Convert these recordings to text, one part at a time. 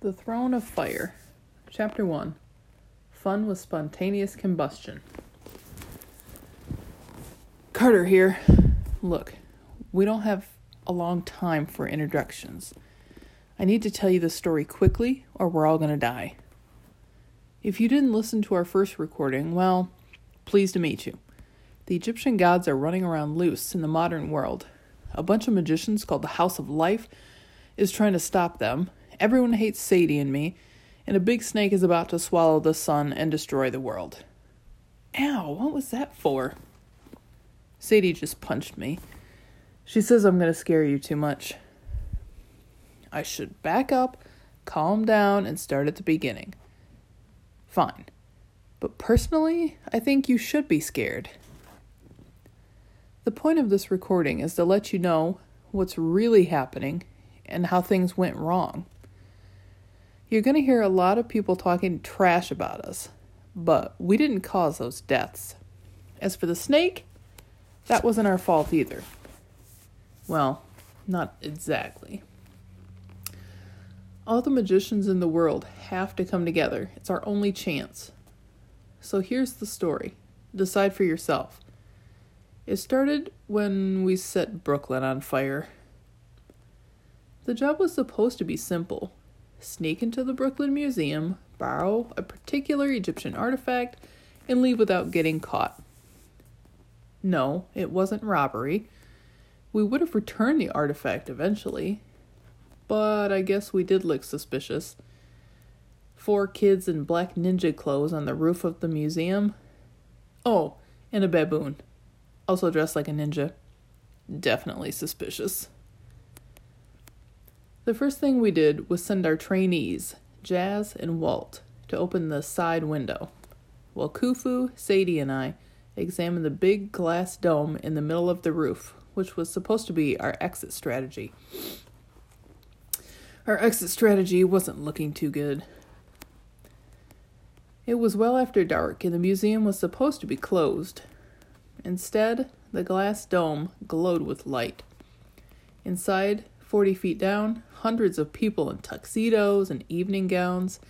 The Throne of Fire, Chapter 1 Fun with Spontaneous Combustion. Carter here. Look, we don't have a long time for introductions. I need to tell you the story quickly, or we're all going to die. If you didn't listen to our first recording, well, pleased to meet you. The Egyptian gods are running around loose in the modern world. A bunch of magicians called the House of Life is trying to stop them. Everyone hates Sadie and me, and a big snake is about to swallow the sun and destroy the world. Ow, what was that for? Sadie just punched me. She says I'm going to scare you too much. I should back up, calm down, and start at the beginning. Fine. But personally, I think you should be scared. The point of this recording is to let you know what's really happening and how things went wrong. You're going to hear a lot of people talking trash about us, but we didn't cause those deaths. As for the snake, that wasn't our fault either. Well, not exactly. All the magicians in the world have to come together. It's our only chance. So here's the story. Decide for yourself. It started when we set Brooklyn on fire. The job was supposed to be simple sneak into the Brooklyn Museum, borrow a particular Egyptian artifact, and leave without getting caught. No, it wasn't robbery. We would have returned the artifact eventually, but I guess we did look suspicious. Four kids in black ninja clothes on the roof of the museum. Oh, and a baboon. Also dressed like a ninja. Definitely suspicious. The first thing we did was send our trainees, Jazz and Walt, to open the side window, while Khufu, Sadie, and I examined the big glass dome in the middle of the roof, which was supposed to be our exit strategy. Our exit strategy wasn't looking too good. It was well after dark, and the museum was supposed to be closed. Instead, the glass dome glowed with light. Inside, 40 feet down, hundreds of people in tuxedos and evening gowns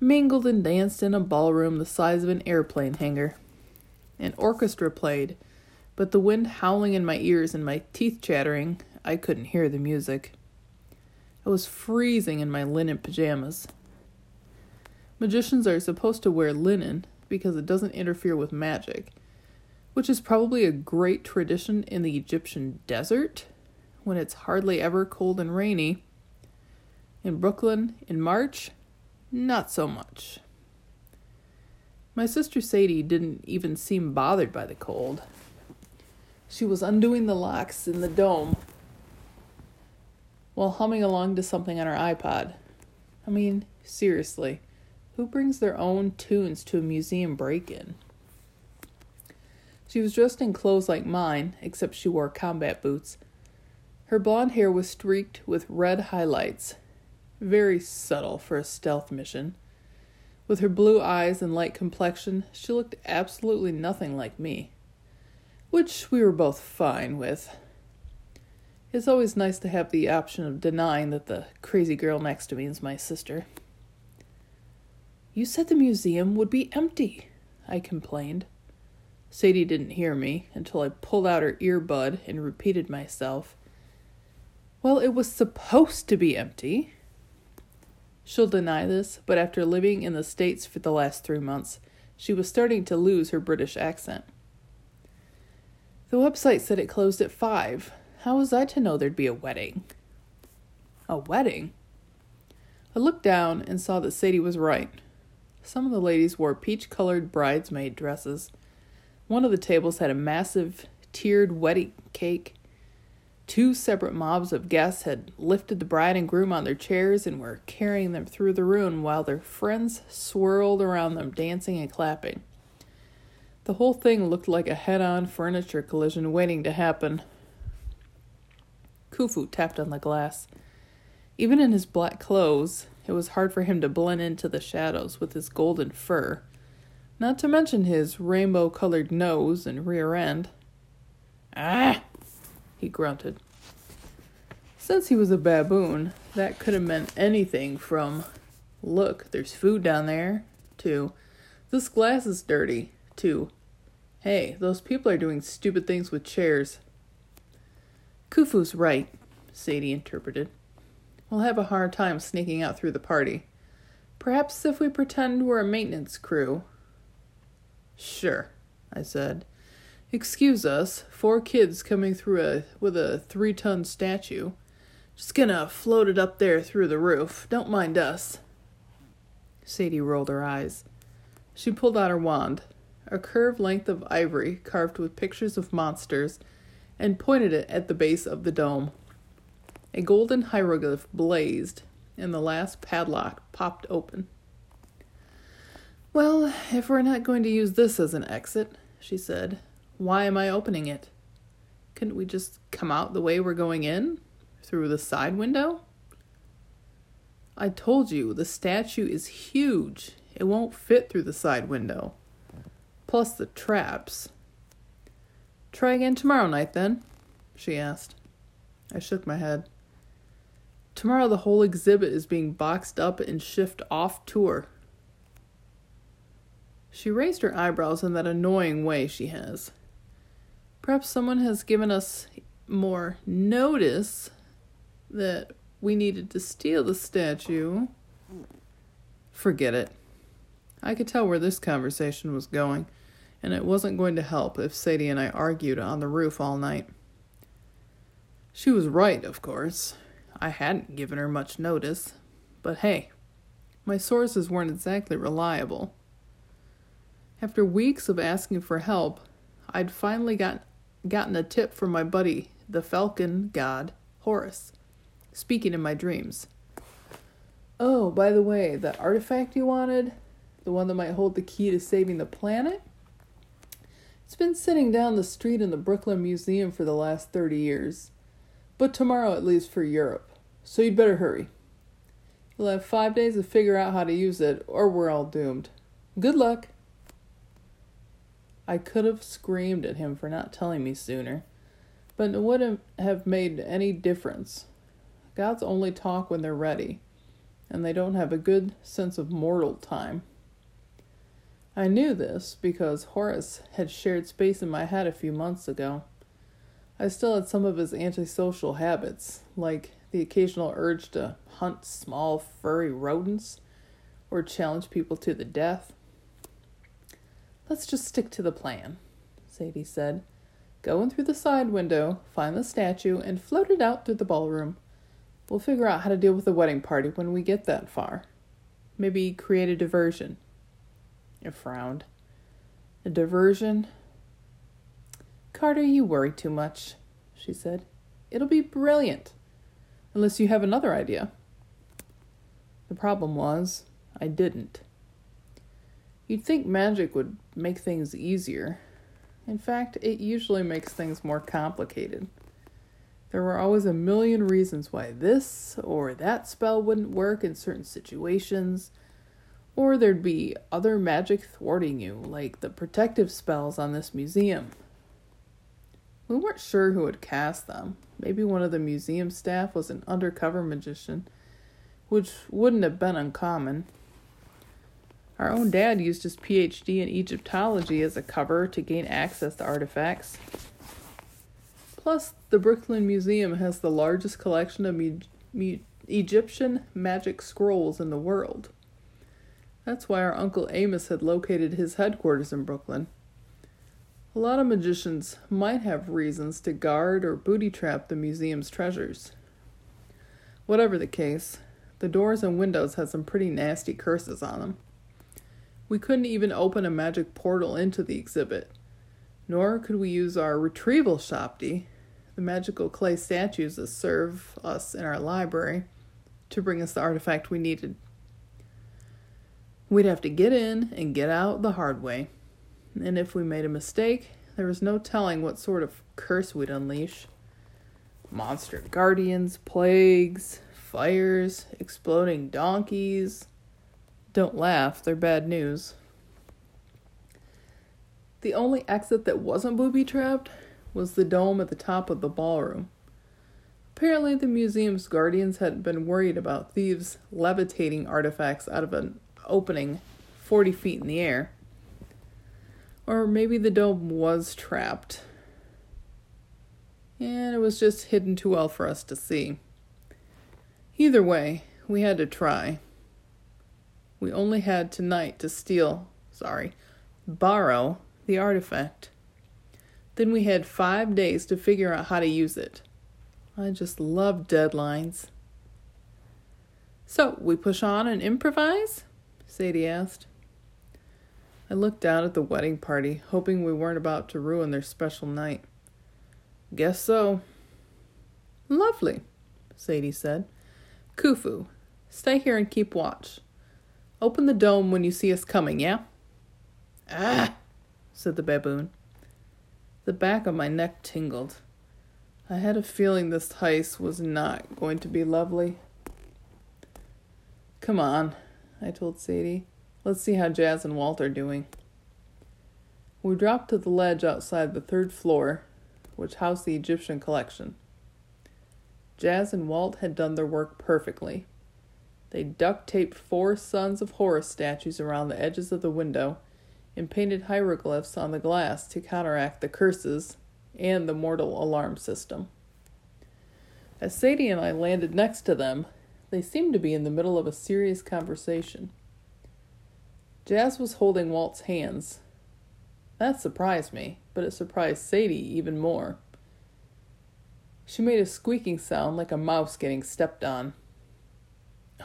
mingled and danced in a ballroom the size of an airplane hangar. An orchestra played, but the wind howling in my ears and my teeth chattering, I couldn't hear the music. I was freezing in my linen pajamas. Magicians are supposed to wear linen because it doesn't interfere with magic, which is probably a great tradition in the Egyptian desert when it's hardly ever cold and rainy. In Brooklyn in March, not so much. My sister Sadie didn't even seem bothered by the cold. She was undoing the locks in the dome while humming along to something on her iPod. I mean, seriously, who brings their own tunes to a museum break in? She was dressed in clothes like mine, except she wore combat boots. Her blonde hair was streaked with red highlights, very subtle for a stealth mission. With her blue eyes and light complexion, she looked absolutely nothing like me, which we were both fine with. It's always nice to have the option of denying that the crazy girl next to me is my sister. You said the museum would be empty, I complained. Sadie didn't hear me until I pulled out her earbud and repeated myself. Well, it was supposed to be empty. She'll deny this, but after living in the States for the last three months, she was starting to lose her British accent. The website said it closed at five, how was I to know there'd be a wedding? A wedding? I looked down and saw that Sadie was right. Some of the ladies wore peach colored bridesmaid dresses. One of the tables had a massive tiered wedding cake. Two separate mobs of guests had lifted the bride and groom on their chairs and were carrying them through the room while their friends swirled around them, dancing and clapping. The whole thing looked like a head on furniture collision waiting to happen. Khufu tapped on the glass. Even in his black clothes, it was hard for him to blend into the shadows with his golden fur, not to mention his rainbow colored nose and rear end. Ah! He grunted. Since he was a baboon, that could have meant anything from Look, there's food down there. to, this glass is dirty. to, hey, those people are doing stupid things with chairs. Khufu's right, Sadie interpreted. We'll have a hard time sneaking out through the party. Perhaps if we pretend we're a maintenance crew. Sure, I said. Excuse us, four kids coming through a with a three ton statue. Just gonna float it up there through the roof. Don't mind us. Sadie rolled her eyes. She pulled out her wand, a curved length of ivory carved with pictures of monsters, and pointed it at the base of the dome. A golden hieroglyph blazed, and the last padlock popped open. Well, if we're not going to use this as an exit, she said, why am I opening it? Couldn't we just come out the way we're going in? Through the side window? I told you, the statue is huge. It won't fit through the side window. Plus the traps. Try again tomorrow night, then? she asked. I shook my head. Tomorrow the whole exhibit is being boxed up and shipped off tour. She raised her eyebrows in that annoying way she has. Perhaps someone has given us more notice that we needed to steal the statue. Forget it. I could tell where this conversation was going, and it wasn't going to help if Sadie and I argued on the roof all night. She was right, of course. I hadn't given her much notice. But hey, my sources weren't exactly reliable. After weeks of asking for help, I'd finally got, gotten a tip from my buddy, the falcon god, Horus, speaking in my dreams. Oh, by the way, the artifact you wanted, the one that might hold the key to saving the planet? It's been sitting down the street in the Brooklyn Museum for the last 30 years, but tomorrow it leaves for Europe so you'd better hurry. You'll have five days to figure out how to use it, or we're all doomed. Good luck. I could have screamed at him for not telling me sooner, but it wouldn't have made any difference. Gods only talk when they're ready, and they don't have a good sense of mortal time. I knew this because Horus had shared space in my head a few months ago. I still had some of his antisocial habits, like the occasional urge to hunt small furry rodents or challenge people to the death. Let's just stick to the plan, Sadie said. Go in through the side window, find the statue, and float it out through the ballroom. We'll figure out how to deal with the wedding party when we get that far. Maybe create a diversion. I frowned. A diversion? Carter, you worry too much, she said. It'll be brilliant unless you have another idea. The problem was, I didn't. You'd think magic would make things easier. In fact, it usually makes things more complicated. There were always a million reasons why this or that spell wouldn't work in certain situations, or there'd be other magic thwarting you, like the protective spells on this museum. We weren't sure who had cast them. Maybe one of the museum staff was an undercover magician, which wouldn't have been uncommon. Our own dad used his PhD in Egyptology as a cover to gain access to artifacts. Plus, the Brooklyn Museum has the largest collection of mu- mu- Egyptian magic scrolls in the world. That's why our Uncle Amos had located his headquarters in Brooklyn. A lot of magicians might have reasons to guard or booty trap the museum's treasures. Whatever the case, the doors and windows had some pretty nasty curses on them. We couldn't even open a magic portal into the exhibit, nor could we use our retrieval shabti, the magical clay statues that serve us in our library, to bring us the artifact we needed. We'd have to get in and get out the hard way and if we made a mistake, there was no telling what sort of curse we'd unleash. Monster guardians, plagues, fires, exploding donkeys. Don't laugh, they're bad news. The only exit that wasn't booby trapped was the dome at the top of the ballroom. Apparently, the museum's guardians had been worried about thieves levitating artifacts out of an opening 40 feet in the air. Or maybe the dome was trapped. And it was just hidden too well for us to see. Either way, we had to try. We only had tonight to steal, sorry, borrow the artifact. Then we had five days to figure out how to use it. I just love deadlines. So, we push on and improvise? Sadie asked. I looked down at the wedding party, hoping we weren't about to ruin their special night. Guess so. Lovely, Sadie said. Khufu, stay here and keep watch. Open the dome when you see us coming, yeah? Ah, said the baboon. The back of my neck tingled. I had a feeling this heist was not going to be lovely. Come on, I told Sadie. Let's see how Jazz and Walt are doing. We dropped to the ledge outside the third floor, which housed the Egyptian collection. Jazz and Walt had done their work perfectly. They duct taped four Sons of Horus statues around the edges of the window and painted hieroglyphs on the glass to counteract the curses and the mortal alarm system. As Sadie and I landed next to them, they seemed to be in the middle of a serious conversation. Jazz was holding Walt's hands. That surprised me, but it surprised Sadie even more. She made a squeaking sound like a mouse getting stepped on.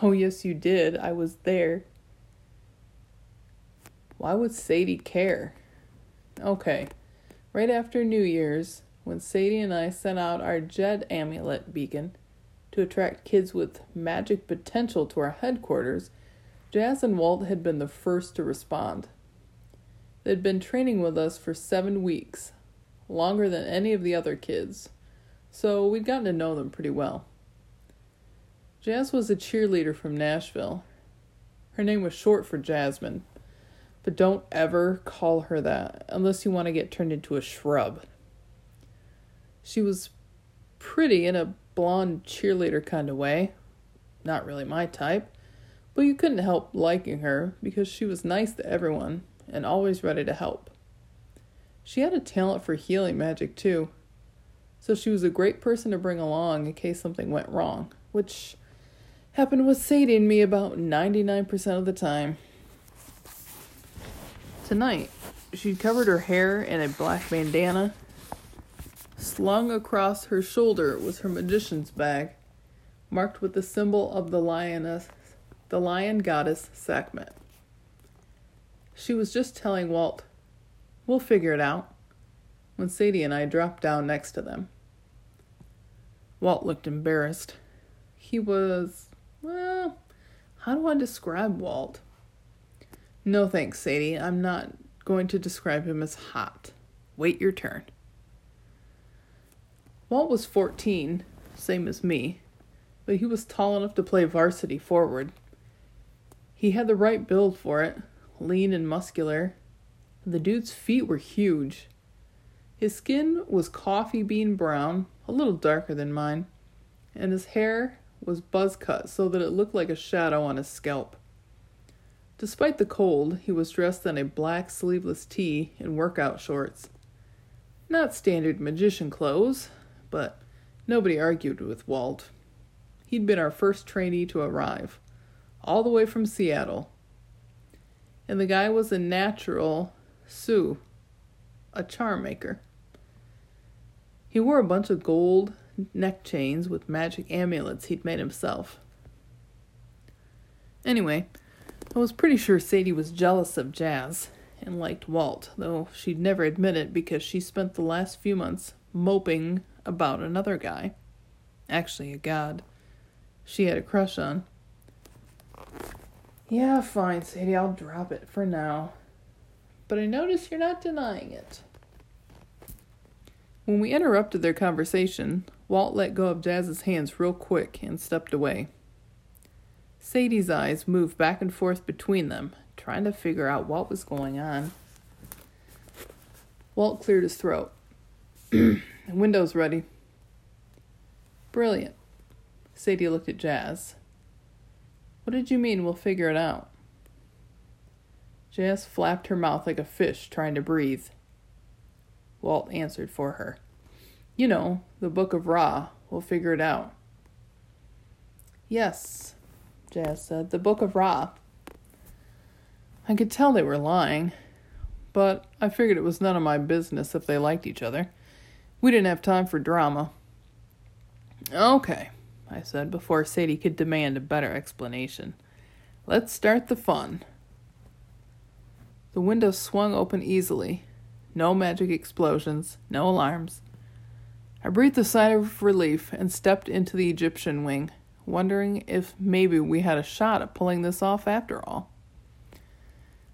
Oh, yes, you did. I was there. Why would Sadie care? Okay, Right after New Year's, when Sadie and I sent out our djed amulet beacon to attract kids with magic potential to our headquarters, Jazz and Walt had been the first to respond. They'd been training with us for seven weeks, longer than any of the other kids, so we'd gotten to know them pretty well. Jazz was a cheerleader from Nashville. Her name was short for Jasmine, but don't ever call her that unless you want to get turned into a shrub. She was pretty in a blonde cheerleader kind of way. Not really my type, but you couldn't help liking her because she was nice to everyone and always ready to help. She had a talent for healing magic too, so she was a great person to bring along in case something went wrong, which happened with Sadie and me about 99% of the time. Tonight, she covered her hair in a black bandana. Slung across her shoulder was her magician's bag, marked with the symbol of the lioness, the lion goddess Sekhmet. She was just telling Walt, We'll figure it out, when Sadie and I dropped down next to them. Walt looked embarrassed. He was, well, how do I describe Walt? No thanks, Sadie. I'm not going to describe him as hot. Wait your turn. Walt was 14, same as me, but he was tall enough to play varsity forward. He had the right build for it, lean and muscular. The dude's feet were huge. His skin was coffee bean brown, a little darker than mine, and his hair was buzz cut so that it looked like a shadow on his scalp. Despite the cold, he was dressed in a black sleeveless tee and workout shorts. Not standard magician clothes, but nobody argued with Walt. He'd been our first trainee to arrive, all the way from Seattle. And the guy was a natural sau, a charm maker. He wore a bunch of gold neck chains with magic amulets he'd made himself. Anyway, I was pretty sure Sadie was jealous of Jazz and liked Walt, though she'd never admit it because she spent the last few months moping about another guy. Actually, a god. She had a crush on. Yeah, fine, Sadie, I'll drop it for now. But I notice you're not denying it. When we interrupted their conversation, Walt let go of Jazz's hands real quick and stepped away. Sadie's eyes moved back and forth between them, trying to figure out what was going on. Walt cleared his throat. Window's ready. Brilliant. Sadie looked at Jazz. What did you mean we'll figure it out? Jazz flapped her mouth like a fish trying to breathe. Walt answered for her. You know, the Book of Ra. We'll figure it out. Yes, Jazz said, the Book of Ra. I could tell they were lying, but I figured it was none of my business if they liked each other. We didn't have time for drama. Okay, I said before Sadie could demand a better explanation. Let's start the fun. The window swung open easily. No magic explosions, no alarms. I breathed a sigh of relief and stepped into the Egyptian wing, wondering if maybe we had a shot at pulling this off after all.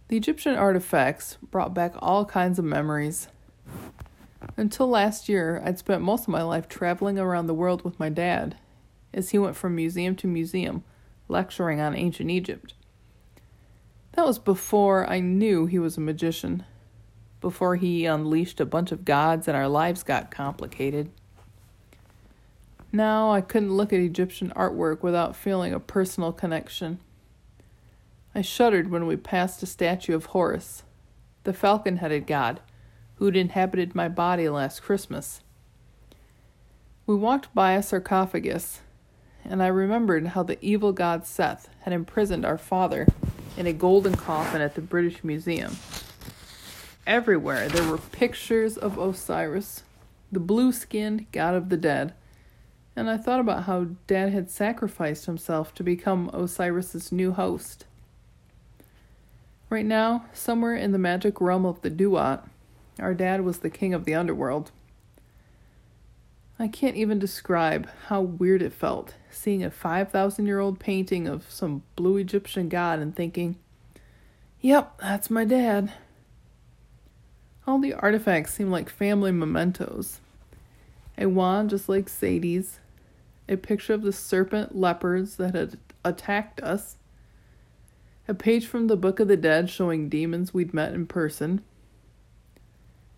The Egyptian artifacts brought back all kinds of memories. Until last year, I'd spent most of my life traveling around the world with my dad, as he went from museum to museum, lecturing on ancient Egypt. That was before I knew he was a magician, before he unleashed a bunch of gods and our lives got complicated. Now I couldn't look at Egyptian artwork without feeling a personal connection. I shuddered when we passed a statue of Horus, the falcon headed god who'd inhabited my body last Christmas. We walked by a sarcophagus, and I remembered how the evil god Seth had imprisoned our father in a golden coffin at the British Museum. Everywhere there were pictures of Osiris, the blue skinned god of the dead, and I thought about how Dad had sacrificed himself to become Osiris's new host. Right now, somewhere in the magic realm of the Duat, our dad was the king of the underworld. I can't even describe how weird it felt seeing a 5,000 year old painting of some blue Egyptian god and thinking, yep, that's my dad. All the artifacts seem like family mementos. A wand just like Sadie's, a picture of the serpent leopards that had attacked us, a page from the Book of the Dead showing demons we'd met in person.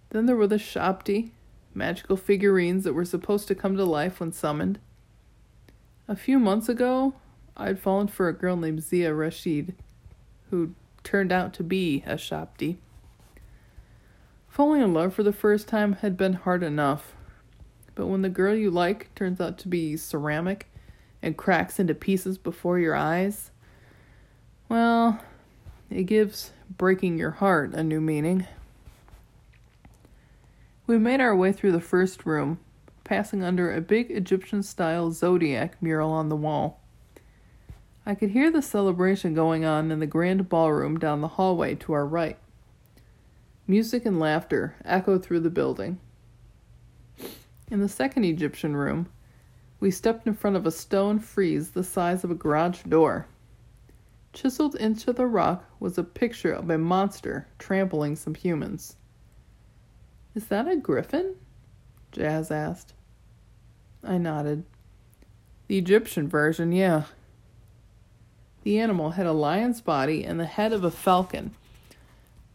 Then there were the Shabti, magical figurines that were supposed to come to life when summoned. A few months ago, I'd fallen for a girl named Zia Rashid, who turned out to be a Shabti. Falling in love for the first time had been hard enough, but when the girl you like turns out to be ceramic and cracks into pieces before your eyes, well, it gives breaking your heart a new meaning. We made our way through the first room, passing under a big Egyptian style zodiac mural on the wall. I could hear the celebration going on in the grand ballroom down the hallway to our right. Music and laughter echoed through the building. In the second Egyptian room, we stepped in front of a stone frieze the size of a garage door. Chiseled into the rock was a picture of a monster trampling some humans. Is that a griffin? Jazz asked. I nodded. The Egyptian version, yeah. The animal had a lion's body and the head of a falcon,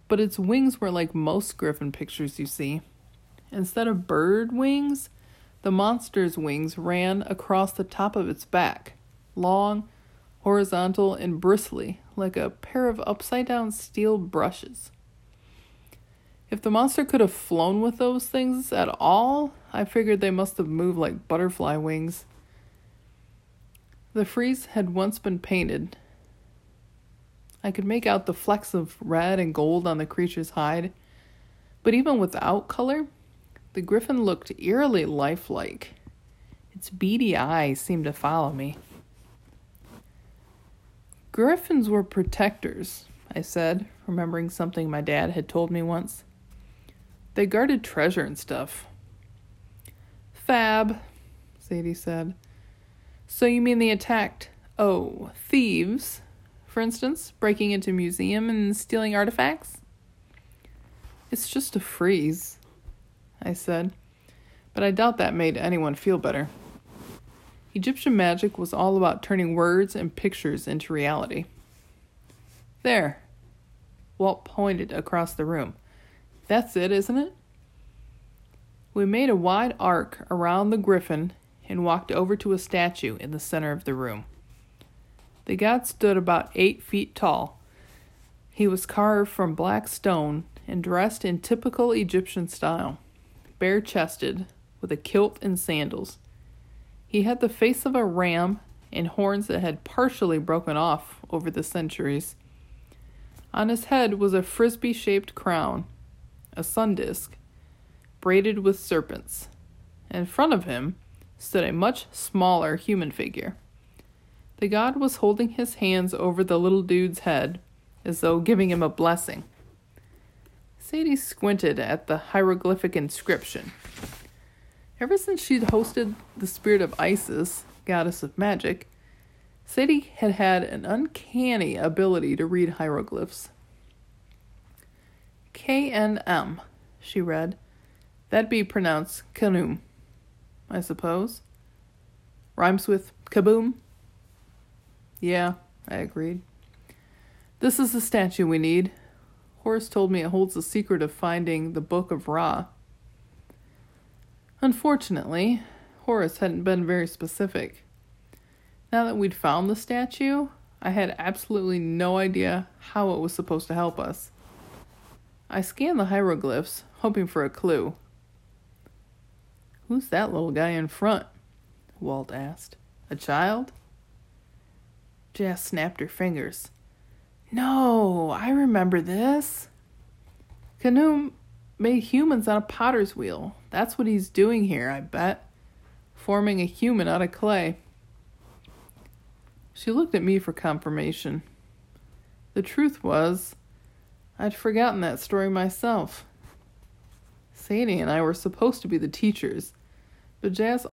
but its wings were like most griffin pictures you see. Instead of bird wings, the monster's wings ran across the top of its back, long, horizontal, and bristly, like a pair of upside down steel brushes. If the monster could have flown with those things at all, I figured they must have moved like butterfly wings. The frieze had once been painted. I could make out the flecks of red and gold on the creature's hide, but even without color, the griffin looked eerily lifelike. Its beady eyes seemed to follow me. Griffins were protectors, I said, remembering something my dad had told me once. They guarded treasure and stuff. Fab, Sadie said. So you mean they attacked, oh, thieves, for instance, breaking into museum and stealing artifacts? It's just a frieze, I said, but I doubt that made anyone feel better. Egyptian magic was all about turning words and pictures into reality. There. Walt pointed across the room. That's it, isn't it? We made a wide arc around the griffin and walked over to a statue in the center of the room. The god stood about eight feet tall. He was carved from black stone and dressed in typical Egyptian style, bare chested, with a kilt and sandals. He had the face of a ram and horns that had partially broken off over the centuries. On his head was a frisbee shaped crown, a sun disk, braided with serpents. In front of him stood a much smaller human figure. The god was holding his hands over the little dude's head, as though giving him a blessing. Sadie squinted at the hieroglyphic inscription. Ever since she'd hosted the spirit of Isis, goddess of magic, Sadie had had an uncanny ability to read hieroglyphs. K N M, she read. That'd be pronounced Kanum, I suppose. Rhymes with kaboom? Yeah, I agreed. This is the statue we need. Horus told me it holds the secret of finding the Book of Ra. Unfortunately, Horus hadn't been very specific. Now that we'd found the statue, I had absolutely no idea how it was supposed to help us. I scanned the hieroglyphs, hoping for a clue. Who's that little guy in front? Walt asked. A child? Jazz snapped her fingers. No, I remember this. Khnum made humans out of potter's wheel. That's what he's doing here, I bet. Forming a human out of clay. She looked at me for confirmation. The truth was, I'd forgotten that story myself. Sadie and I were supposed to be the teachers, but Jazz